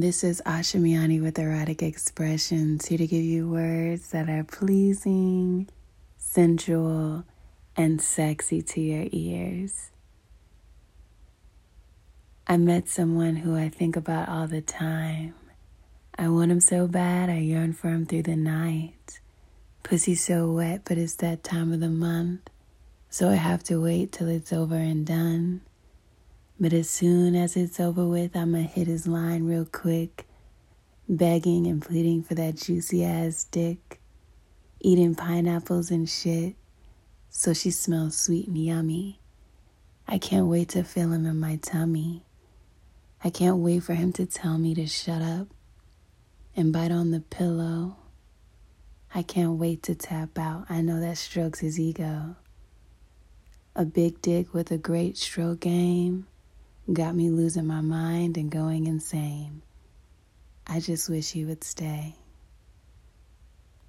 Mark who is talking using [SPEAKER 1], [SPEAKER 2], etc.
[SPEAKER 1] This is Ashamiani with Erotic Expressions, here to give you words that are pleasing, sensual, and sexy to your ears. I met someone who I think about all the time. I want him so bad, I yearn for him through the night. Pussy so wet, but it's that time of the month, so I have to wait till it's over and done. But as soon as it's over with, I'ma hit his line real quick, begging and pleading for that juicy ass dick, eating pineapples and shit, so she smells sweet and yummy. I can't wait to feel him in my tummy. I can't wait for him to tell me to shut up and bite on the pillow. I can't wait to tap out. I know that strokes his ego. A big dick with a great stroke game got me losing my mind and going insane. I just wish he would stay.